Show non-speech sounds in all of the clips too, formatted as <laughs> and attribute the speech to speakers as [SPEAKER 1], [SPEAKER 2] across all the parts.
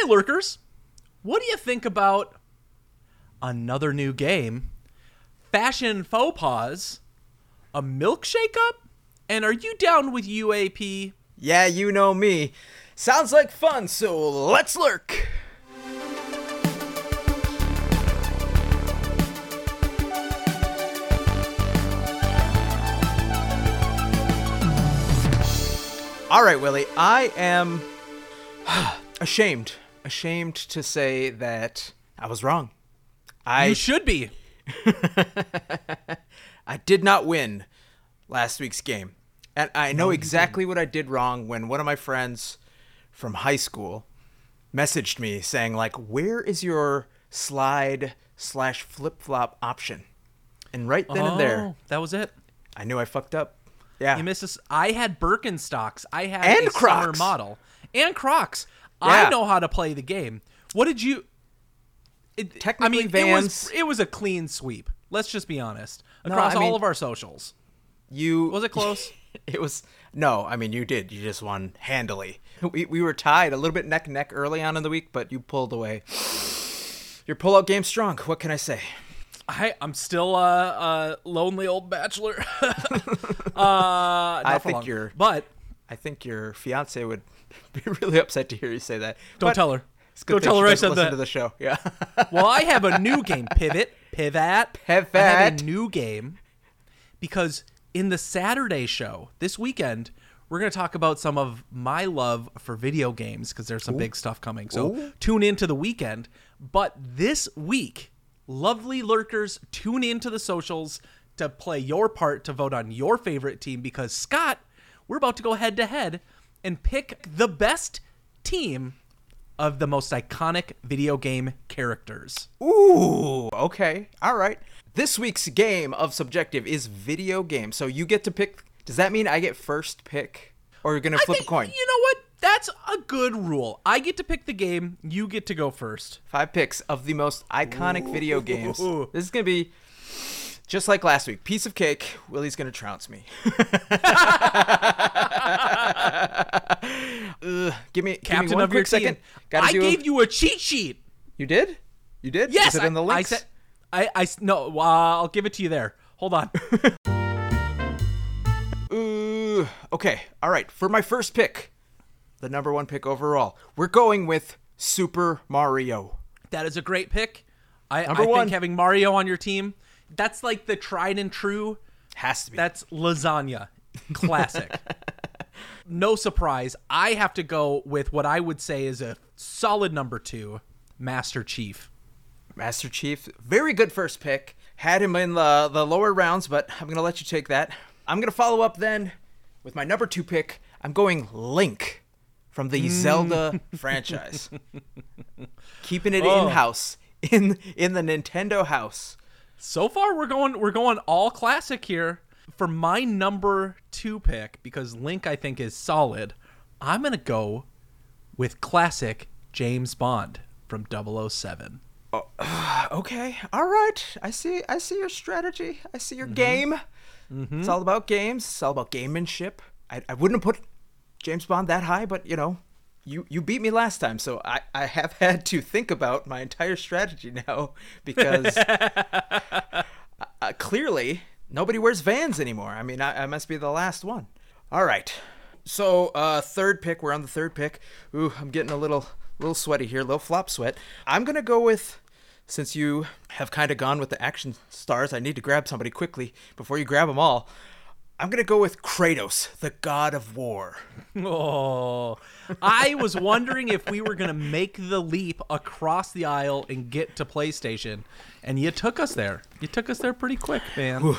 [SPEAKER 1] Hey, lurkers, what do you think about another new game, Fashion Faux Pas, a milkshake up? And are you down with UAP?
[SPEAKER 2] Yeah, you know me. Sounds like fun, so let's lurk. All right, Willy, I am <sighs> ashamed. Ashamed to say that I was wrong. I
[SPEAKER 1] You should be. <laughs>
[SPEAKER 2] I did not win last week's game. And I know exactly what I did wrong when one of my friends from high school messaged me saying, like, where is your slide slash flip flop option? And right then and there,
[SPEAKER 1] Oh, that was it.
[SPEAKER 2] I knew I fucked up. Yeah.
[SPEAKER 1] You missed us. I had Birkenstocks. I had
[SPEAKER 2] And
[SPEAKER 1] a
[SPEAKER 2] Crocs.
[SPEAKER 1] model and Crocs.
[SPEAKER 2] Yeah.
[SPEAKER 1] I know how to play the game. What did you? It, I
[SPEAKER 2] Technically
[SPEAKER 1] mean, it was it was a clean sweep. Let's just be honest.
[SPEAKER 2] No,
[SPEAKER 1] Across
[SPEAKER 2] mean-
[SPEAKER 1] all of our socials,
[SPEAKER 2] you
[SPEAKER 1] was it close? <laughs>
[SPEAKER 2] it was no, I mean you did. You just won handily. We we were tied a little bit neck and neck early on in the week, but you pulled away. Your pullout game strong. What can I say?
[SPEAKER 1] I I'm still a, a lonely old bachelor. <laughs> <laughs> uh,
[SPEAKER 2] I think
[SPEAKER 1] long.
[SPEAKER 2] you're-
[SPEAKER 1] But
[SPEAKER 2] I think your fiance would <laughs> be really upset to hear you say that.
[SPEAKER 1] don't
[SPEAKER 2] But
[SPEAKER 1] tell her. Don't tell her I said
[SPEAKER 2] listen
[SPEAKER 1] that.
[SPEAKER 2] to the show. <laughs> Yeah.
[SPEAKER 1] well, I have a new game. <laughs> Pivot, pivot.
[SPEAKER 2] Pivot.
[SPEAKER 1] I have a new game because in the Saturday show this weekend, we're going to talk about some of my love for video games because there's some big stuff coming. So
[SPEAKER 2] Ooh.
[SPEAKER 1] tune into the weekend. But this week, lovely lurkers, tune into the socials to play your part to vote on your favorite team because Scott, we're about to go head to head and pick the best team of the most iconic video game characters.
[SPEAKER 2] Ooh. Okay. All right. This week's game of subjective is video game. So you get to pick. Does that mean I get first pick, or you're gonna flip
[SPEAKER 1] think-
[SPEAKER 2] a coin?
[SPEAKER 1] You know what? That's a good rule. I get to pick the game. You get to go first.
[SPEAKER 2] Five picks of the most iconic video games. This is gonna be just like last week. Piece of cake. Willy's gonna trounce me. Ugh, give me, give me
[SPEAKER 1] Captain
[SPEAKER 2] one
[SPEAKER 1] of
[SPEAKER 2] quick
[SPEAKER 1] your
[SPEAKER 2] second.
[SPEAKER 1] I
[SPEAKER 2] do a-
[SPEAKER 1] gave you a cheat sheet.
[SPEAKER 2] You did? You did?
[SPEAKER 1] Yes,
[SPEAKER 2] Is it in the
[SPEAKER 1] I, I
[SPEAKER 2] links?
[SPEAKER 1] said. I, I no. Uh, I'll give it to you there. Hold on. <laughs>
[SPEAKER 2] Ooh, okay. All right. For my first pick, the number one pick overall, we're going with Super Mario.
[SPEAKER 1] that is a great pick. I, I
[SPEAKER 2] Number
[SPEAKER 1] think
[SPEAKER 2] one.
[SPEAKER 1] having Mario on your team, that's like the tried and true.
[SPEAKER 2] Has to be.
[SPEAKER 1] That's lasagna, classic. <laughs> no surprise. I have to go with what I would say is a solid number two, Master Chief.
[SPEAKER 2] Master Chief. Very good first pick. Had him in the, the lower rounds, but I'm going to let you take that. I'm going to follow up then with my number two pick. I'm going Link from the mm. Zelda franchise. <laughs> Keeping it
[SPEAKER 1] Oh.
[SPEAKER 2] in house, in, in the Nintendo house.
[SPEAKER 1] So far, we're going we're going all classic here for my number two pick because Link I think is solid. I'm gonna go with classic James Bond from 007.
[SPEAKER 2] Uh, <sighs> okay, all right. I see. I see your strategy. I see your mm-hmm. game. Mm-hmm. It's all about games. It's all about gamemanship. I, I wouldn't have put James Bond that high, but you know, you you beat me last time, so I I have had to think about my entire strategy now <laughs> because uh, uh, clearly nobody wears Vans anymore. I mean, I, I must be the last one. All right. So uh, third pick. We're on the third pick. Ooh, I'm getting a little little sweaty here, little flop sweat. I'm gonna go with since you have kind of gone with the action stars. I need to grab somebody quickly before you grab them all. I'm gonna go with Kratos, the god of war.
[SPEAKER 1] Oh, I was wondering if we were gonna make the leap across the aisle and get to PlayStation, and you took us there. You took us there pretty quick, man.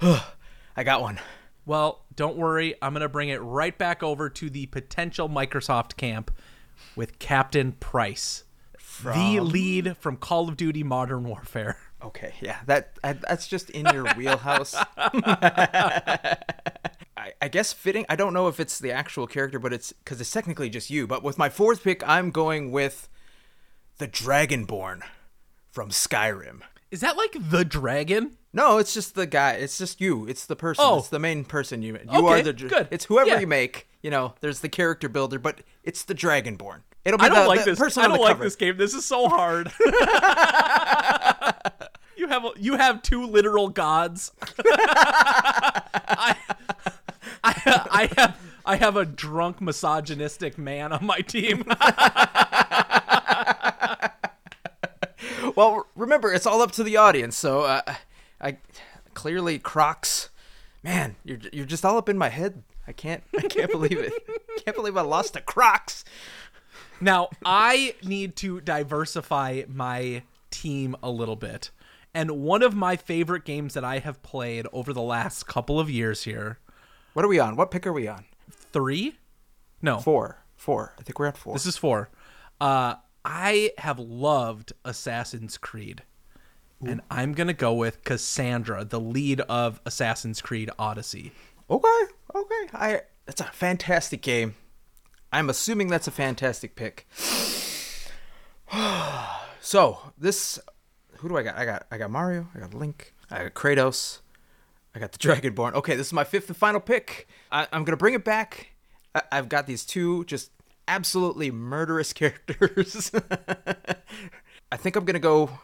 [SPEAKER 2] I got one.
[SPEAKER 1] Well, don't worry. I'm going to bring it right back over to the potential Microsoft camp with Captain Price, the lead from Call of Duty Modern Warfare. <laughs>
[SPEAKER 2] Okay, yeah, that I, that's just in your wheelhouse. <laughs> I, I guess fitting. I don't know if it's the actual character, but it's because it's technically just you. But with my fourth pick, I'm going with the Dragonborn from Skyrim.
[SPEAKER 1] Is that like the dragon?
[SPEAKER 2] No, it's just the guy. It's just you. It's the person.
[SPEAKER 1] Oh.
[SPEAKER 2] It's the main person. You you are the.
[SPEAKER 1] good.
[SPEAKER 2] It's whoever
[SPEAKER 1] Yeah.
[SPEAKER 2] you make. You know, there's the character builder, but it's the Dragonborn. It'll be
[SPEAKER 1] I don't
[SPEAKER 2] the-
[SPEAKER 1] like
[SPEAKER 2] the
[SPEAKER 1] this. I don't like
[SPEAKER 2] cover.
[SPEAKER 1] this game. This is so <laughs> hard. <laughs> you have a- you have two literal gods. <laughs> I, I, I have I have a drunk misogynistic man on my team.
[SPEAKER 2] Well, remember, it's all up to the audience. So, uh, I clearly Crocs. Man, you're you're just all up in my head. I can't I can't believe it. Can't believe I lost to Crocs.
[SPEAKER 1] Now, I need to diversify my team a little bit. And one of my favorite games that I have played over the last couple of years here,
[SPEAKER 2] What are we on? What pick are we on?
[SPEAKER 1] three? No,
[SPEAKER 2] Four. Four. I think we're at four.
[SPEAKER 1] this is four. Uh, I have loved Assassin's Creed. And I'm going to go with Cassandra, the lead of Assassin's Creed Odyssey.
[SPEAKER 2] okay. Okay. I. That's a fantastic game. I'm assuming that's a fantastic pick. <sighs> so this, who do I got? I got I got Mario. I got Link. I got Kratos. I got the <laughs> Dragonborn. Okay, this is my fifth and final pick. I, I'm gonna bring it back. I, I've got these two just absolutely murderous <laughs> characters. <laughs> I think I'm gonna go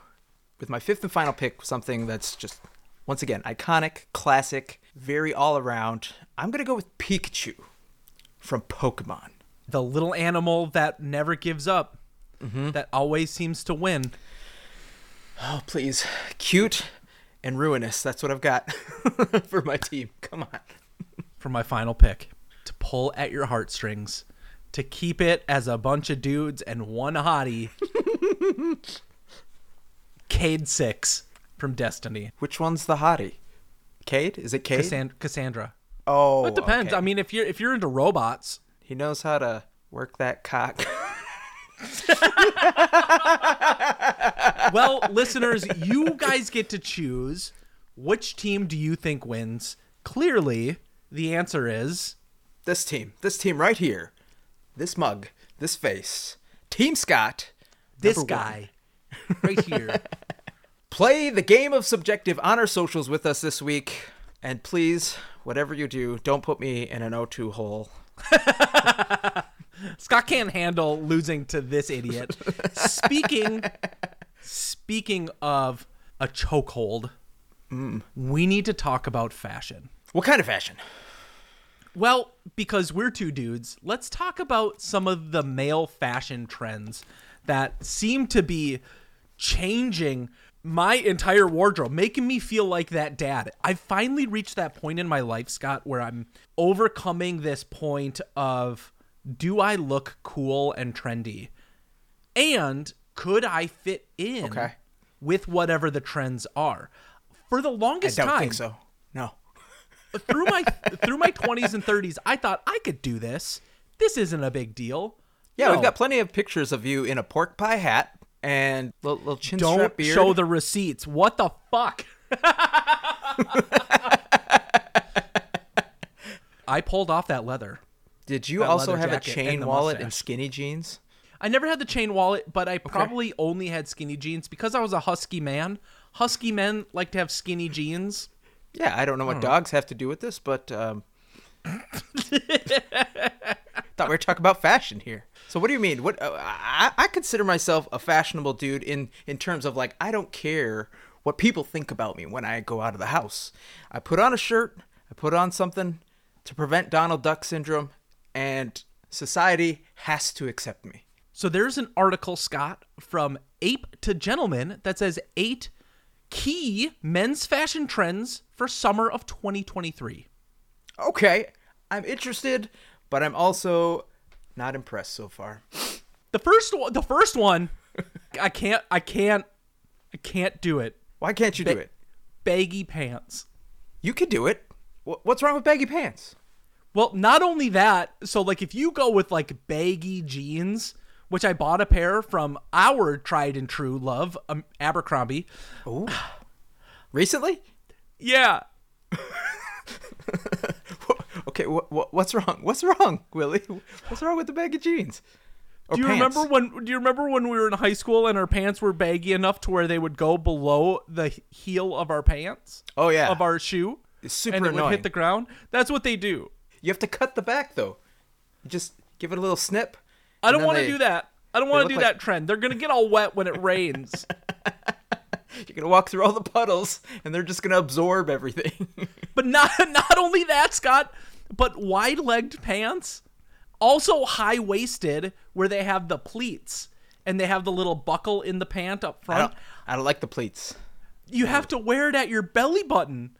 [SPEAKER 2] with my fifth and final pick. Something that's just once again iconic, classic, very all around. I'm gonna go with Pikachu from Pokemon.
[SPEAKER 1] The little animal that never gives up, mm-hmm. that always seems to win.
[SPEAKER 2] Oh, please. Cute and ruinous. That's what I've got <laughs> for my team. Come on.
[SPEAKER 1] for my final pick to pull at your heartstrings, to keep it as a bunch of dudes and one hottie. <laughs> Cayde Six from Destiny.
[SPEAKER 2] Which one's the hottie? Cayde? Is it Cayde?
[SPEAKER 1] Cassandra. Cassandra.
[SPEAKER 2] oh,
[SPEAKER 1] It depends.
[SPEAKER 2] okay.
[SPEAKER 1] I mean, if you're if you're into robots,
[SPEAKER 2] he knows how to work that cock. <laughs>
[SPEAKER 1] well, listeners, you guys get to choose which team do you think wins. Clearly, the answer is
[SPEAKER 2] this team. This team right here. This mug. This face. Team Scott.
[SPEAKER 1] this
[SPEAKER 2] number one.
[SPEAKER 1] guy right here. <laughs>
[SPEAKER 2] Play the game of subjective honor socials with us this week. And please, whatever you do, don't put me in an O2 hole. <laughs>
[SPEAKER 1] Scott can't handle losing to this idiot. Speaking speaking of a chokehold, we need to talk about fashion.
[SPEAKER 2] What kind of fashion?
[SPEAKER 1] Well, because we're two dudes, let's talk about some of the male fashion trends that seem to be changing my entire wardrobe, making me feel like that dad. I've finally reached that point in my life, Scott, where I'm overcoming this point of do I look cool and trendy? And could I fit in
[SPEAKER 2] Okay.
[SPEAKER 1] with whatever the trends are? For the longest time I
[SPEAKER 2] don't
[SPEAKER 1] time,
[SPEAKER 2] think so. No. <laughs>
[SPEAKER 1] through my through my 20s and 30s, I thought I could do this. This isn't a big deal.
[SPEAKER 2] Yeah,
[SPEAKER 1] No.
[SPEAKER 2] we've got plenty of pictures of you in a pork pie hat and little, little chin
[SPEAKER 1] Don't
[SPEAKER 2] strap beard.
[SPEAKER 1] show the receipts. What the fuck? I pulled off that leather.
[SPEAKER 2] Did you
[SPEAKER 1] that
[SPEAKER 2] also have a
[SPEAKER 1] and
[SPEAKER 2] chain
[SPEAKER 1] the
[SPEAKER 2] wallet and skinny jeans?
[SPEAKER 1] I never had the chain wallet, but I probably only had skinny jeans because I was a husky man. Husky men like to have skinny jeans.
[SPEAKER 2] Yeah, I don't know what dogs have to do with this, but um, <laughs> thought we were talking about fashion here. So what do you mean? What uh, I, I consider myself a fashionable dude in in terms of like I don't care what people think about me when I go out of the house. I put on a shirt, I put on something to prevent Donald Duck syndrome, and society has to accept me.
[SPEAKER 1] So there's an article, Scott, from Ape to Gentleman that says eight key men's fashion trends for summer of 2023.
[SPEAKER 2] Okay, I'm interested, but I'm also not impressed so far.
[SPEAKER 1] The first one, the first one, I can't, I can't, I can't do it.
[SPEAKER 2] Why can't you do
[SPEAKER 1] Ba-
[SPEAKER 2] it?
[SPEAKER 1] Baggy pants.
[SPEAKER 2] You can do it. What's wrong with baggy pants?
[SPEAKER 1] Well, not only that, so like if you go with like baggy jeans, which I bought a pair from our tried and true love, um, Abercrombie.
[SPEAKER 2] Oh. Recently?
[SPEAKER 1] Yeah, <laughs>
[SPEAKER 2] Okay, wh- wh- what's wrong? What's wrong, Willy? What's wrong with the baggy jeans? Or
[SPEAKER 1] Do you
[SPEAKER 2] pants?
[SPEAKER 1] remember when? Do you remember when we were in high school and our pants were baggy enough to where they would go below the heel of our pants?
[SPEAKER 2] Oh, yeah.
[SPEAKER 1] of our shoe.
[SPEAKER 2] It's super
[SPEAKER 1] and it
[SPEAKER 2] annoying.
[SPEAKER 1] would hit the ground. That's what they do.
[SPEAKER 2] You have to cut the back though. Just give it a little snip.
[SPEAKER 1] I don't want to do that. I don't want to do
[SPEAKER 2] like-
[SPEAKER 1] that trend. They're gonna get all wet when it rains. <laughs>
[SPEAKER 2] You're gonna walk through all the puddles, and they're just gonna absorb everything.
[SPEAKER 1] but not <laughs> not only that, Scott, but wide-legged pants, also high-waisted, where they have the pleats and they have the little buckle in the pant up
[SPEAKER 2] I
[SPEAKER 1] front.
[SPEAKER 2] don't, I don't like the pleats.
[SPEAKER 1] You have to wear it at your belly button.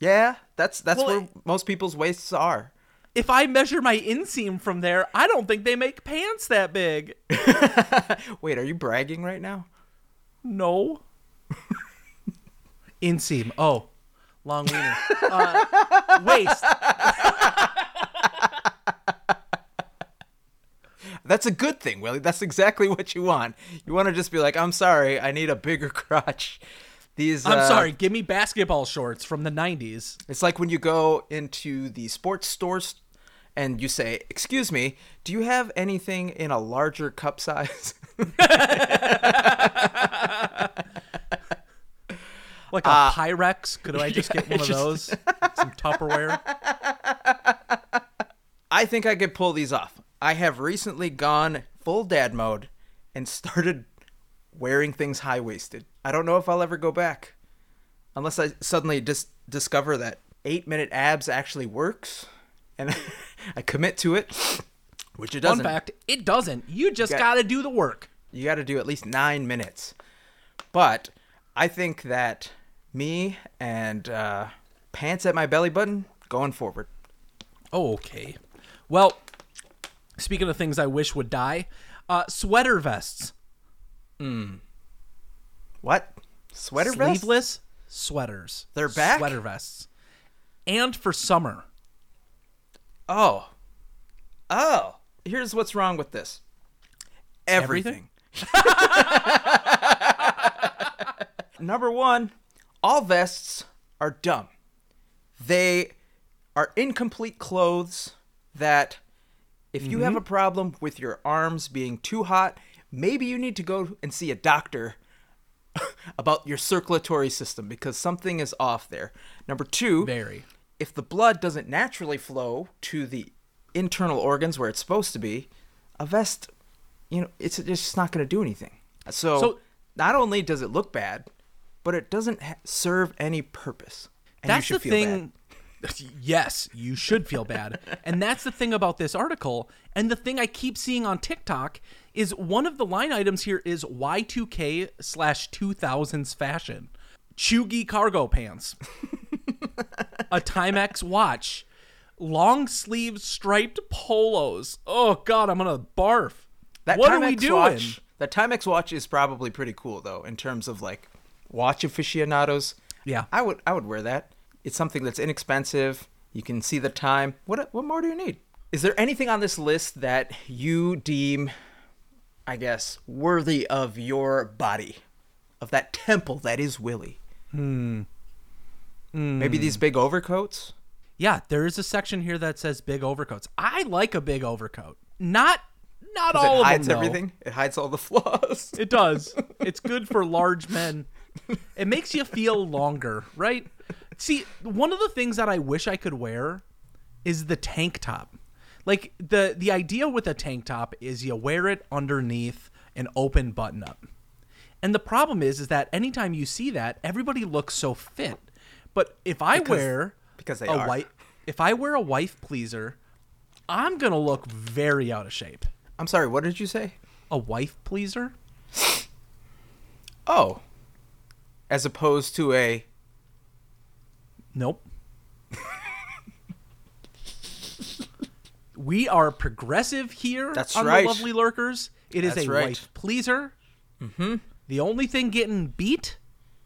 [SPEAKER 2] Yeah, that's that's
[SPEAKER 1] Well,
[SPEAKER 2] where most people's waists are.
[SPEAKER 1] If I measure my inseam from there, I don't think they make pants that big. <laughs>
[SPEAKER 2] Wait, are you bragging right now?
[SPEAKER 1] No. <laughs> Inseam. Oh, long wiener. <laughs> Uh, waist.
[SPEAKER 2] That's a good thing, Willy. That's exactly <laughs> what you want. You want to just be like, I'm sorry, I need a bigger <laughs> crotch. These.
[SPEAKER 1] I'm
[SPEAKER 2] uh,
[SPEAKER 1] sorry. Give me basketball shorts from the '90s.
[SPEAKER 2] It's like when you go into the sports stores and you say, "Excuse me, do you have anything in a larger cup size?" <laughs>
[SPEAKER 1] Like a Pyrex. Could I just get one of
[SPEAKER 2] just-
[SPEAKER 1] those? Some Tupperware.
[SPEAKER 2] I think I could pull these off. I have recently gone full dad mode and started wearing things high waisted. I don't know if I'll ever go back. Unless I suddenly just discover that eight minute abs actually works and <laughs> I commit to it, which it doesn't.
[SPEAKER 1] Fun fact: it doesn't. You just
[SPEAKER 2] Got-
[SPEAKER 1] got to do the work.
[SPEAKER 2] You got to do at least nine minutes. But I think that me and uh, pants at my belly button going forward.
[SPEAKER 1] Oh, okay. Well, speaking of things I wish would die, uh, sweater vests,
[SPEAKER 2] What? Sweater vest?
[SPEAKER 1] sleeveless sweaters.
[SPEAKER 2] They're back?
[SPEAKER 1] Sweater vests, and for summer.
[SPEAKER 2] Oh. Oh. Here's what's wrong with this. Everything. <laughs> Number one, all vests are dumb. They are incomplete clothes that, if you have mm-hmm. a problem with your arms being too hot, maybe you need to go and see a doctor <laughs> about your circulatory system because something is off there. Number two,
[SPEAKER 1] Very.
[SPEAKER 2] if the blood doesn't naturally flow to the internal organs where it's supposed to be, a vest, you know, it's, it's just not going to do anything. So,
[SPEAKER 1] So-
[SPEAKER 2] not only does it look bad, but it doesn't ha- serve any purpose. And
[SPEAKER 1] that's
[SPEAKER 2] you should
[SPEAKER 1] the
[SPEAKER 2] feel
[SPEAKER 1] thing. Yes, you should feel bad. and that's the thing about this article. And the thing I keep seeing on TikTok is one of the line items here is Y2K slash 2000s fashion. Chugi cargo pants, a Timex watch, long sleeve striped polos. Oh, God, I'm going to barf.
[SPEAKER 2] That
[SPEAKER 1] what
[SPEAKER 2] Timex
[SPEAKER 1] are we doing?
[SPEAKER 2] Watch, that Timex watch is probably pretty cool though, in terms of like watch aficionados.
[SPEAKER 1] Yeah.
[SPEAKER 2] I would I would wear that. It's something that's inexpensive. You can see the time. What what more do you need? Is there anything on this list that you deem, I guess, worthy of your body, of that temple that is Willy? Hmm. Maybe these big overcoats.
[SPEAKER 1] Yeah, there is a section here that says big overcoats. I like a big overcoat. Not not all
[SPEAKER 2] it hides
[SPEAKER 1] of them.
[SPEAKER 2] everything. It hides all the flaws.
[SPEAKER 1] It does. <laughs> It's good for large men. <laughs> It makes you feel longer, right? See, one of the things that I wish I could wear is the tank top. Like the the idea with a tank top is you wear it underneath an open button up. And the problem is is that anytime you see that, everybody looks so fit. But if I
[SPEAKER 2] Because-
[SPEAKER 1] wear
[SPEAKER 2] because they
[SPEAKER 1] a
[SPEAKER 2] are.
[SPEAKER 1] white if I wear a wife pleaser, I'm going to look very out of shape.
[SPEAKER 2] I'm sorry. What did you say?
[SPEAKER 1] A wife pleaser?
[SPEAKER 2] Oh, as opposed to a
[SPEAKER 1] Nope. we are progressive here
[SPEAKER 2] That's
[SPEAKER 1] on
[SPEAKER 2] right.
[SPEAKER 1] the Lovely Lurkers. It is
[SPEAKER 2] That's
[SPEAKER 1] a
[SPEAKER 2] right.
[SPEAKER 1] wife pleaser. Mm-hmm. The only thing getting beat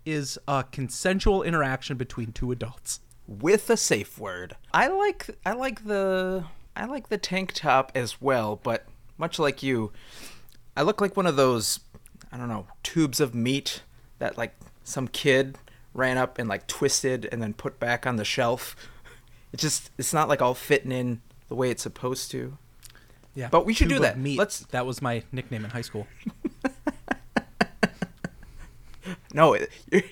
[SPEAKER 1] is a consensual interaction between two adults.
[SPEAKER 2] with a safe word. I like I like the I like the tank top as well, but much like you, I look like one of those I don't know tubes of meat that like some kid ran up and like twisted and then put back on the shelf. It just it's not like all fitting in the way it's supposed to.
[SPEAKER 1] Yeah,
[SPEAKER 2] But we should do that.
[SPEAKER 1] Meat.
[SPEAKER 2] Let's-
[SPEAKER 1] That was my nickname in high school. <laughs>
[SPEAKER 2] No, it, <laughs>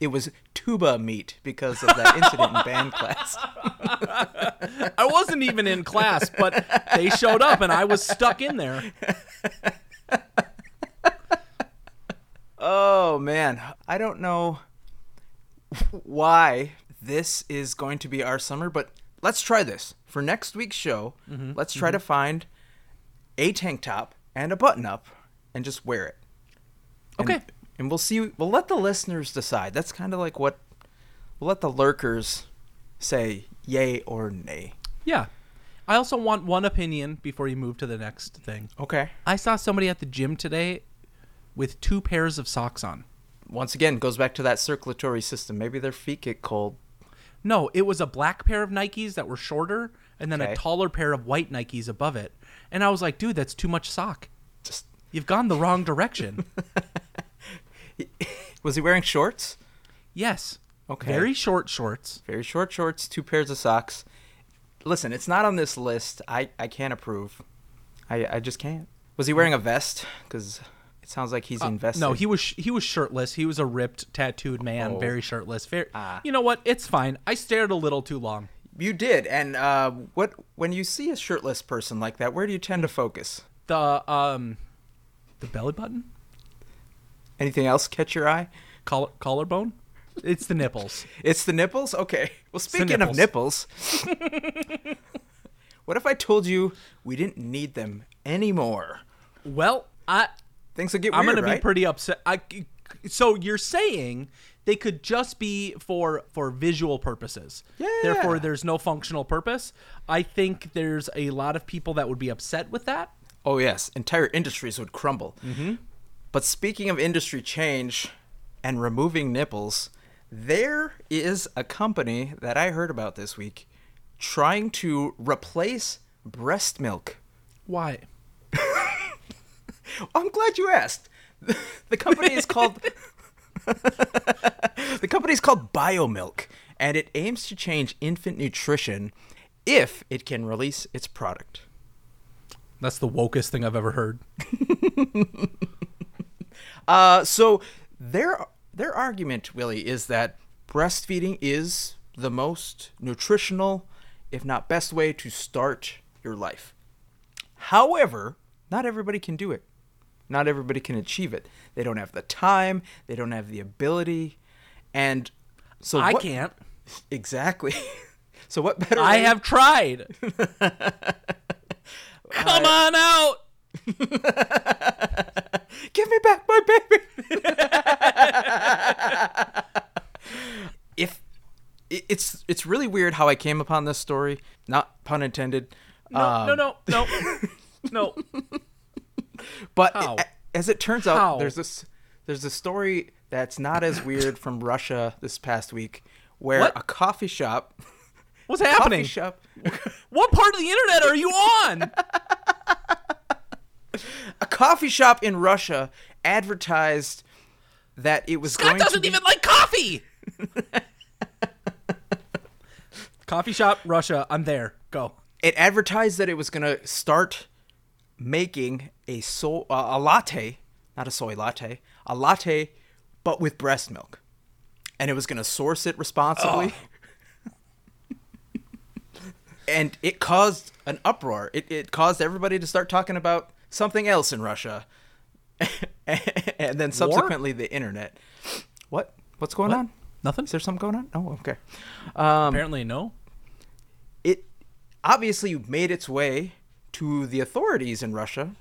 [SPEAKER 2] it was tuba meat because of that incident in band class. <laughs>
[SPEAKER 1] I wasn't even in class, but they showed up and I was stuck in there.
[SPEAKER 2] Oh, man, I don't know why this is going to be our summer, but let's try this. For next week's show, mm-hmm. let's try mm-hmm. to find a tank top and a button up and just wear it. And-
[SPEAKER 1] Okay.
[SPEAKER 2] And, we'll see we'll let the listeners decide. That's kind of like what we'll let the lurkers say yay or nay.
[SPEAKER 1] Yeah. I also want one opinion before you move to the next thing.
[SPEAKER 2] Okay.
[SPEAKER 1] I saw somebody at the gym today with two pairs of socks on.
[SPEAKER 2] Once again, goes back to that circulatory system. Maybe their feet get cold.
[SPEAKER 1] No, it was a black pair of Nikes that were shorter and then
[SPEAKER 2] Okay.
[SPEAKER 1] a taller pair of white Nikes above it. And I was like, dude, that's too much sock.
[SPEAKER 2] Just
[SPEAKER 1] You've gone the wrong direction. <laughs>
[SPEAKER 2] was he wearing shorts?
[SPEAKER 1] yes.
[SPEAKER 2] Okay.
[SPEAKER 1] Very short shorts.
[SPEAKER 2] Very short shorts, two pairs of socks. Listen, it's not on this list. I, I can't approve. I, I just can't. Was he wearing a vest? Because sounds like he's invested.
[SPEAKER 1] Uh, No, he was sh- he was shirtless. He was a ripped, tattooed man,
[SPEAKER 2] Oh.
[SPEAKER 1] very shirtless. Very,
[SPEAKER 2] Ah.
[SPEAKER 1] You know what? It's fine. I stared a little too long.
[SPEAKER 2] You did. And uh, what when you see a shirtless person like that, where do you tend to focus?
[SPEAKER 1] The um, the belly button,
[SPEAKER 2] Anything else catch your eye?
[SPEAKER 1] collar collarbone. It's the nipples. <laughs>
[SPEAKER 2] It's the nipples? Okay. Well, speaking of nipples, <laughs> what if I told you we didn't need them anymore?
[SPEAKER 1] Well, I
[SPEAKER 2] Things would get
[SPEAKER 1] I'm
[SPEAKER 2] weird,
[SPEAKER 1] gonna
[SPEAKER 2] right?
[SPEAKER 1] be pretty upset. I, so you're saying they could just be for for visual purposes.
[SPEAKER 2] Yeah.
[SPEAKER 1] Therefore, there's no functional purpose. I think there's a lot of people that would be upset with that.
[SPEAKER 2] Oh yes, entire industries would crumble. Mm-hmm. But speaking of industry change and removing nipples, there is a company that I heard about this week trying to replace breast milk.
[SPEAKER 1] Why?
[SPEAKER 2] I'm glad you asked. <laughs> The company is called <laughs> The company is called Biomilq and it aims to change infant nutrition if it can release its product.
[SPEAKER 1] That's the wokest thing I've ever heard. <laughs>
[SPEAKER 2] Uh, so their their argument, Willy, is that breastfeeding is the most nutritional, if not best way to start your life. However, not everybody can do it. Not everybody can achieve it. They don't have the time. They don't have the ability, and so
[SPEAKER 1] I
[SPEAKER 2] what-
[SPEAKER 1] can't.
[SPEAKER 2] exactly. <laughs> so what better?
[SPEAKER 1] I
[SPEAKER 2] way-
[SPEAKER 1] have tried. <laughs> Come on out. <laughs>
[SPEAKER 2] Give me back my baby. if it's it's really weird how I came upon this story, not pun intended.
[SPEAKER 1] No,
[SPEAKER 2] um,
[SPEAKER 1] no, no, no, no.
[SPEAKER 2] But a- as it turns out,
[SPEAKER 1] How?
[SPEAKER 2] there's this there's a story that's not as weird from Russia this past week, where
[SPEAKER 1] What?
[SPEAKER 2] a coffee shop, <laughs>
[SPEAKER 1] What's
[SPEAKER 2] coffee
[SPEAKER 1] happening?
[SPEAKER 2] shop, <laughs>
[SPEAKER 1] What part of the internet are you on? <laughs>
[SPEAKER 2] a coffee shop in Russia advertised that it was
[SPEAKER 1] Scott doesn't
[SPEAKER 2] be,
[SPEAKER 1] even like coffee. coffee shop, Russia. I'm there. Go.
[SPEAKER 2] it advertised that it was going to start making a so uh, a latte, not a soy latte, a latte, but with breast milk, and it was going to source it responsibly. <laughs> and it caused an uproar. It it caused everybody to start talking about something else in Russia, <laughs> and then subsequently the internet. What what's going on?
[SPEAKER 1] Nothing.
[SPEAKER 2] Is there something going on? Oh, okay. Um,
[SPEAKER 1] Apparently, no.
[SPEAKER 2] it obviously made its way to the authorities in Russia,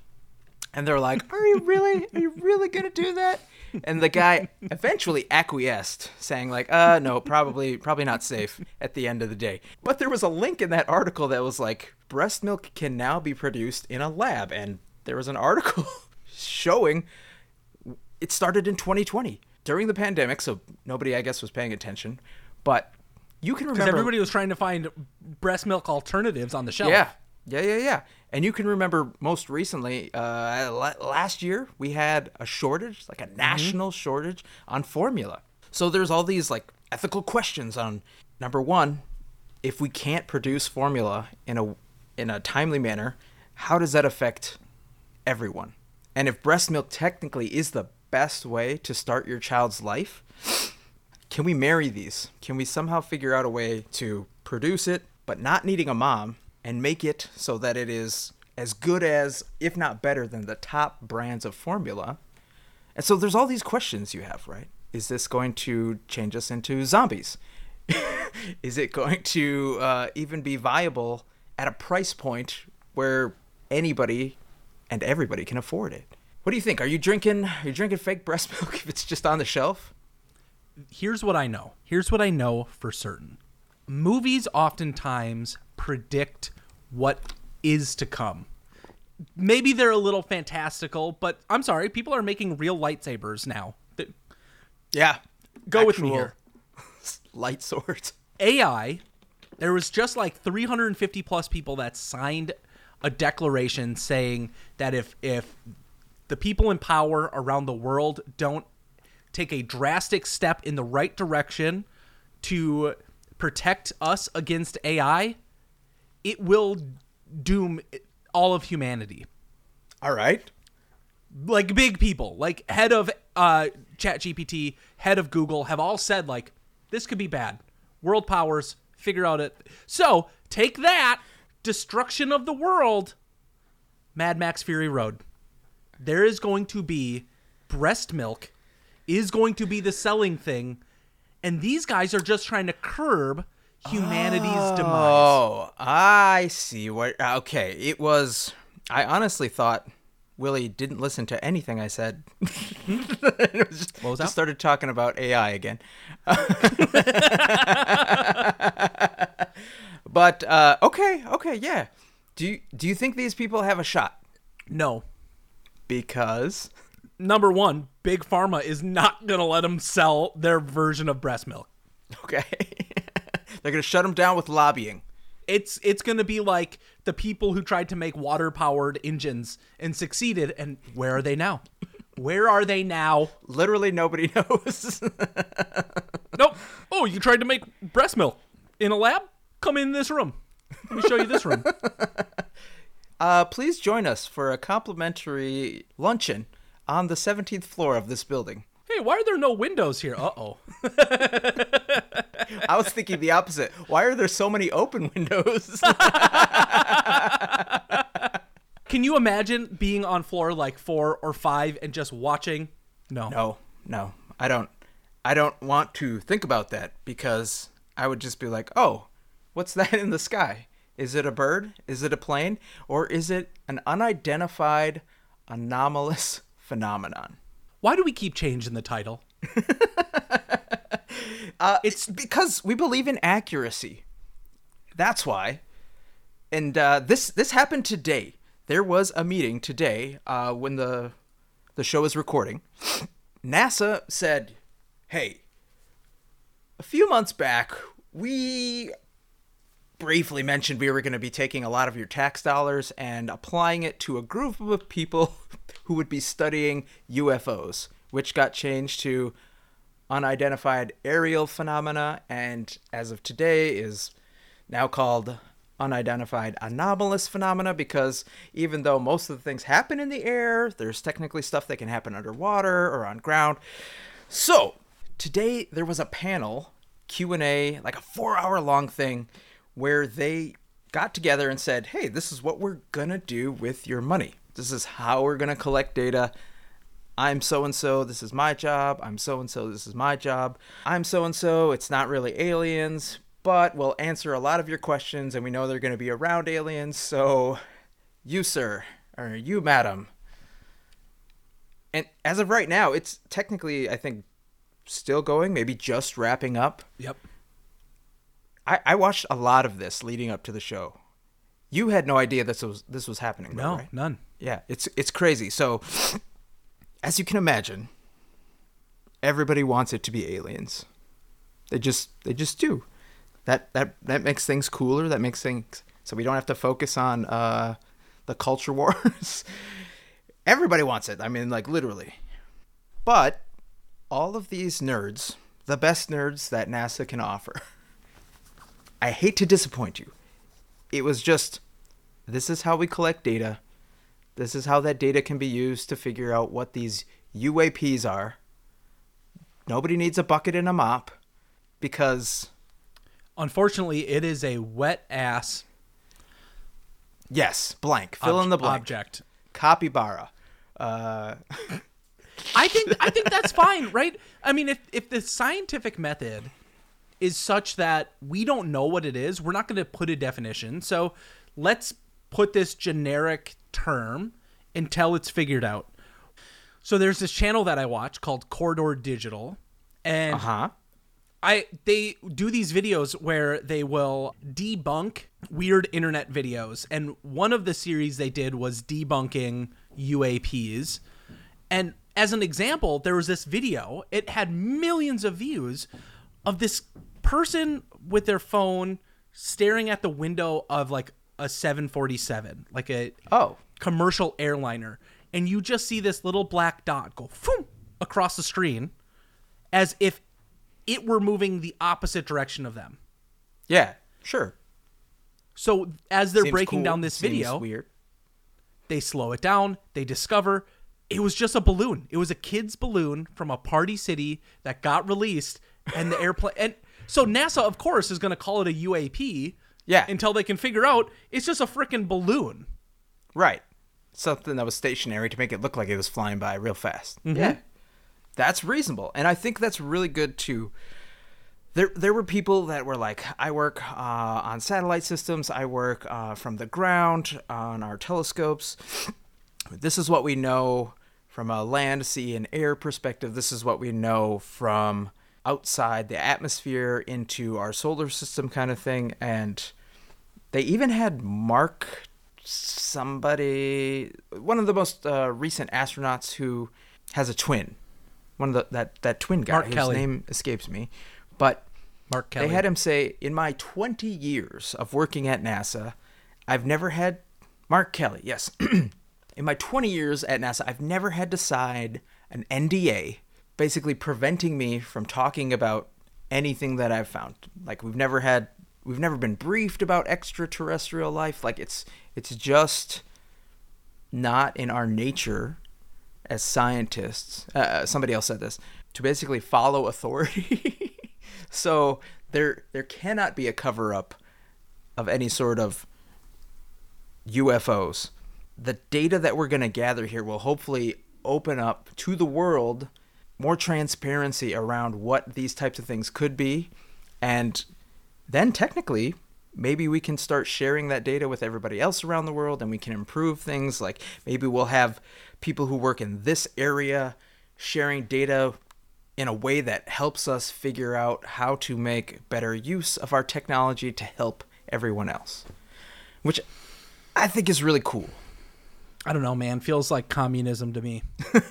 [SPEAKER 2] and they're like, "Are you really? Are you really gonna do that?" And the guy eventually acquiesced, saying like, "Uh, no, probably, probably not safe." At the end of the day, but there was a link in that article that was like, "Breast milk can now be produced in a lab," and there was an article <laughs> showing it started in 2020 during the pandemic, so nobody, I guess, was paying attention, but. You can
[SPEAKER 1] Because
[SPEAKER 2] remember
[SPEAKER 1] everybody was trying to find breast milk alternatives on the shelf.
[SPEAKER 2] yeah, yeah, yeah, yeah. And you can remember most recently, uh, last year we had a shortage, like a national shortage on formula. So there's all these like ethical questions on number one, if we can't produce formula in a in a timely manner, how does that affect everyone? And if breast milk technically is the best way to start your child's life, can we marry these? Can we somehow figure out a way to produce it, but not needing a mom, and make it so that it is as good as, if not better than, the top brands of formula? And so there's all these questions you have, right? Is this going to change us into zombies? <laughs> Is it going to uh, even be viable at a price point where anybody and everybody can afford it? What do you think? Are you drinking? Are you drinking fake breast <laughs> milk if it's just on the shelf?
[SPEAKER 1] Here's what I know. Here's what I know for certain. Movies oftentimes predict what is to come. Maybe they're a little fantastical, but I'm sorry, people are making real lightsabers now.
[SPEAKER 2] Yeah.
[SPEAKER 1] Go with me here. <laughs>
[SPEAKER 2] Light swords.
[SPEAKER 1] AI, there was just like 350 plus people that signed a declaration saying that if if the people in power around the world don't take a drastic step in the right direction to protect us against AI, it will doom all of humanity.
[SPEAKER 2] All right.
[SPEAKER 1] Like big people, like head of uh, ChatGPT, head of Google, have all said like this could be bad. World powers figure out it. So take that destruction of the world. Mad Max Fury Road. There is going to be breast milk is going to be the selling thing, and these guys are just trying to curb humanity's demise.
[SPEAKER 2] Oh, I see what. Okay, it was. I honestly thought Willy didn't listen to anything I said. <laughs> it was just,
[SPEAKER 1] What was
[SPEAKER 2] just started talking about AI again. <laughs> but uh, okay, okay, yeah. Do you do you think these people have a shot?
[SPEAKER 1] No.
[SPEAKER 2] Because
[SPEAKER 1] Number one, Big Pharma is not going to let them sell their version of breast milk.
[SPEAKER 2] okay, <laughs> they're gonna shut them down with lobbying.
[SPEAKER 1] it's it's going to be like the people who tried to make water powered engines and succeeded and where are they now? Where are they now?
[SPEAKER 2] Literally nobody <laughs> knows.
[SPEAKER 1] nope. Oh you tried to make breast milk in a lab? Come in this room. Let me show you this room. <laughs>
[SPEAKER 2] Uh, please join us for a complimentary luncheon on the 17th floor of this building.
[SPEAKER 1] hey why are there no windows here? Uh-oh <laughs>
[SPEAKER 2] I was thinking the opposite. Why are there so many open windows? <laughs>
[SPEAKER 1] can you imagine being on floor like four or five and just watching no
[SPEAKER 2] no, no. I don't I don't want to think about that because I would just be like, "Oh, what's that in the sky? Is it a bird? Is it a plane? Or is it an unidentified anomalous phenomenon?"
[SPEAKER 1] why do we keep changing the title <laughs>
[SPEAKER 2] Uh, it's because we believe in accuracy. That's why. And uh, this this happened today. There was a meeting today uh, when the the show is recording. NASA said, "Hey, a few months back, we briefly mentioned we were going to be taking a lot of your tax dollars and applying it to a group of people <laughs> who would be studying UFOs, which got changed to unidentified aerial phenomena and as of today is now called unidentified anomalous phenomena because even though most of the things happen in the air there's technically stuff that can happen underwater or on ground. So today there was a panel q&a like a four hour long thing where they got together and said hey this is what we're gonna do with your money. This is how we're gonna collect data I'm so and so, this is my job. I'm so and so, this is my job. I'm so and so, it's not really aliens, but we'll answer a lot of your questions and we know they're going to be around aliens. So, you, sir, or you, madam. And as of right now, it's technically, I think, still going, maybe just wrapping up.
[SPEAKER 1] yep
[SPEAKER 2] I, I watched a lot of this leading up to the show. You had no idea this was this was happening,
[SPEAKER 1] no
[SPEAKER 2] right?
[SPEAKER 1] none
[SPEAKER 2] Yeah, it's it's crazy. So, as you can imagine, everybody wants it to be aliens. They just they just do. That that that makes things cooler. That makes things so we don't have to focus on uh, the culture <laughs> wars. everybody wants it. I mean, like literally. But all of these nerds, the best nerds that NASA can offer. <laughs> I hate to disappoint you. It was just this is how we collect data. This is how that data can be used to figure out what these UAPs are. Nobody needs a bucket and a mop because,
[SPEAKER 1] unfortunately it is a wet ass
[SPEAKER 2] yes, blank. Fill in the blank.
[SPEAKER 1] object
[SPEAKER 2] Capybara. Uh, <laughs>
[SPEAKER 1] I think I think that's fine, right? I mean, if if the scientific method is such that we don't know what it is, we're not going to put a definition. So let's put this generic term until it's figured out. So there's this channel that I watch called Corridor Digital, and
[SPEAKER 2] huh.
[SPEAKER 1] I they do these videos where they will debunk weird internet videos, and one of the series they did was debunking UAPs. And as an example, there was this video. It had millions of views of this person with their phone staring at the window of like a 747, like a
[SPEAKER 2] Oh.
[SPEAKER 1] commercial airliner, and you just see this little black dot go phoom, across the screen as if it were moving the opposite direction of them.
[SPEAKER 2] Yeah. Sure.
[SPEAKER 1] So as they're
[SPEAKER 2] Seems
[SPEAKER 1] breaking
[SPEAKER 2] cool,
[SPEAKER 1] down this
[SPEAKER 2] seems
[SPEAKER 1] video,
[SPEAKER 2] Weird.
[SPEAKER 1] they slow it down, they discover it was just a balloon. It was a kid's balloon from a party city that got released and the airplane and so NASA of course is going to call it a UAP
[SPEAKER 2] Yeah.
[SPEAKER 1] until they can figure out it's just a freaking balloon.
[SPEAKER 2] Right. Something that was stationary to make it look like it was flying by real fast. Yeah. That's reasonable. And I think that's really good to there there were people that were like I work uh, on satellite systems, I work uh, from the ground on our telescopes. This is what we know from a land, sea and air perspective. This is what we know from outside the atmosphere into our solar system kind of thing and they even had Mark somebody one of the most uh, recent astronauts who has a twin. One of the that that twin guy
[SPEAKER 1] Mark
[SPEAKER 2] whose
[SPEAKER 1] Kelly.
[SPEAKER 2] name escapes me. But
[SPEAKER 1] Mark Kelly.
[SPEAKER 2] they had him say in my 20 years of working at NASA I've never had Mark Kelly. Yes. <clears throat> In my 20 years at NASA I've never had to sign an NDA basically preventing me from talking about anything that I've found. Like we've never had we've never been briefed about extraterrestrial life. Like it's it's just not in our nature as scientists uh, somebody else said this to basically follow authority. <laughs> So there there cannot be a cover up of any sort of UFOs the data that we're going to gather here will hopefully open up to the world more transparency around what these types of things could be and then technically maybe we can start sharing that data with everybody else around the world and we can improve things like maybe we'll have people who work in this area sharing data in a way that helps us figure out how to make better use of our technology to help everyone else which i think is really cool
[SPEAKER 1] I don't know, man. Feels like communism to me. <laughs> <laughs>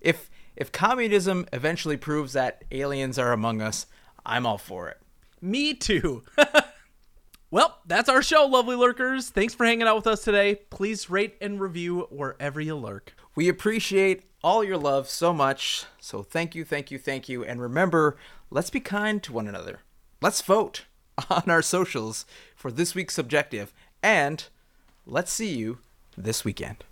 [SPEAKER 2] if if communism eventually proves that aliens are among us i'm all for it
[SPEAKER 1] Me too. <laughs> well, that's our show, lovely lurkers. Thanks for hanging out with us today. Please rate and review wherever you lurk.
[SPEAKER 2] We appreciate all your love so much. So thank you, thank you, thank you. And remember, let's be kind to one another. Let's vote <laughs> on our socials for this week's objective. And let's see you this weekend.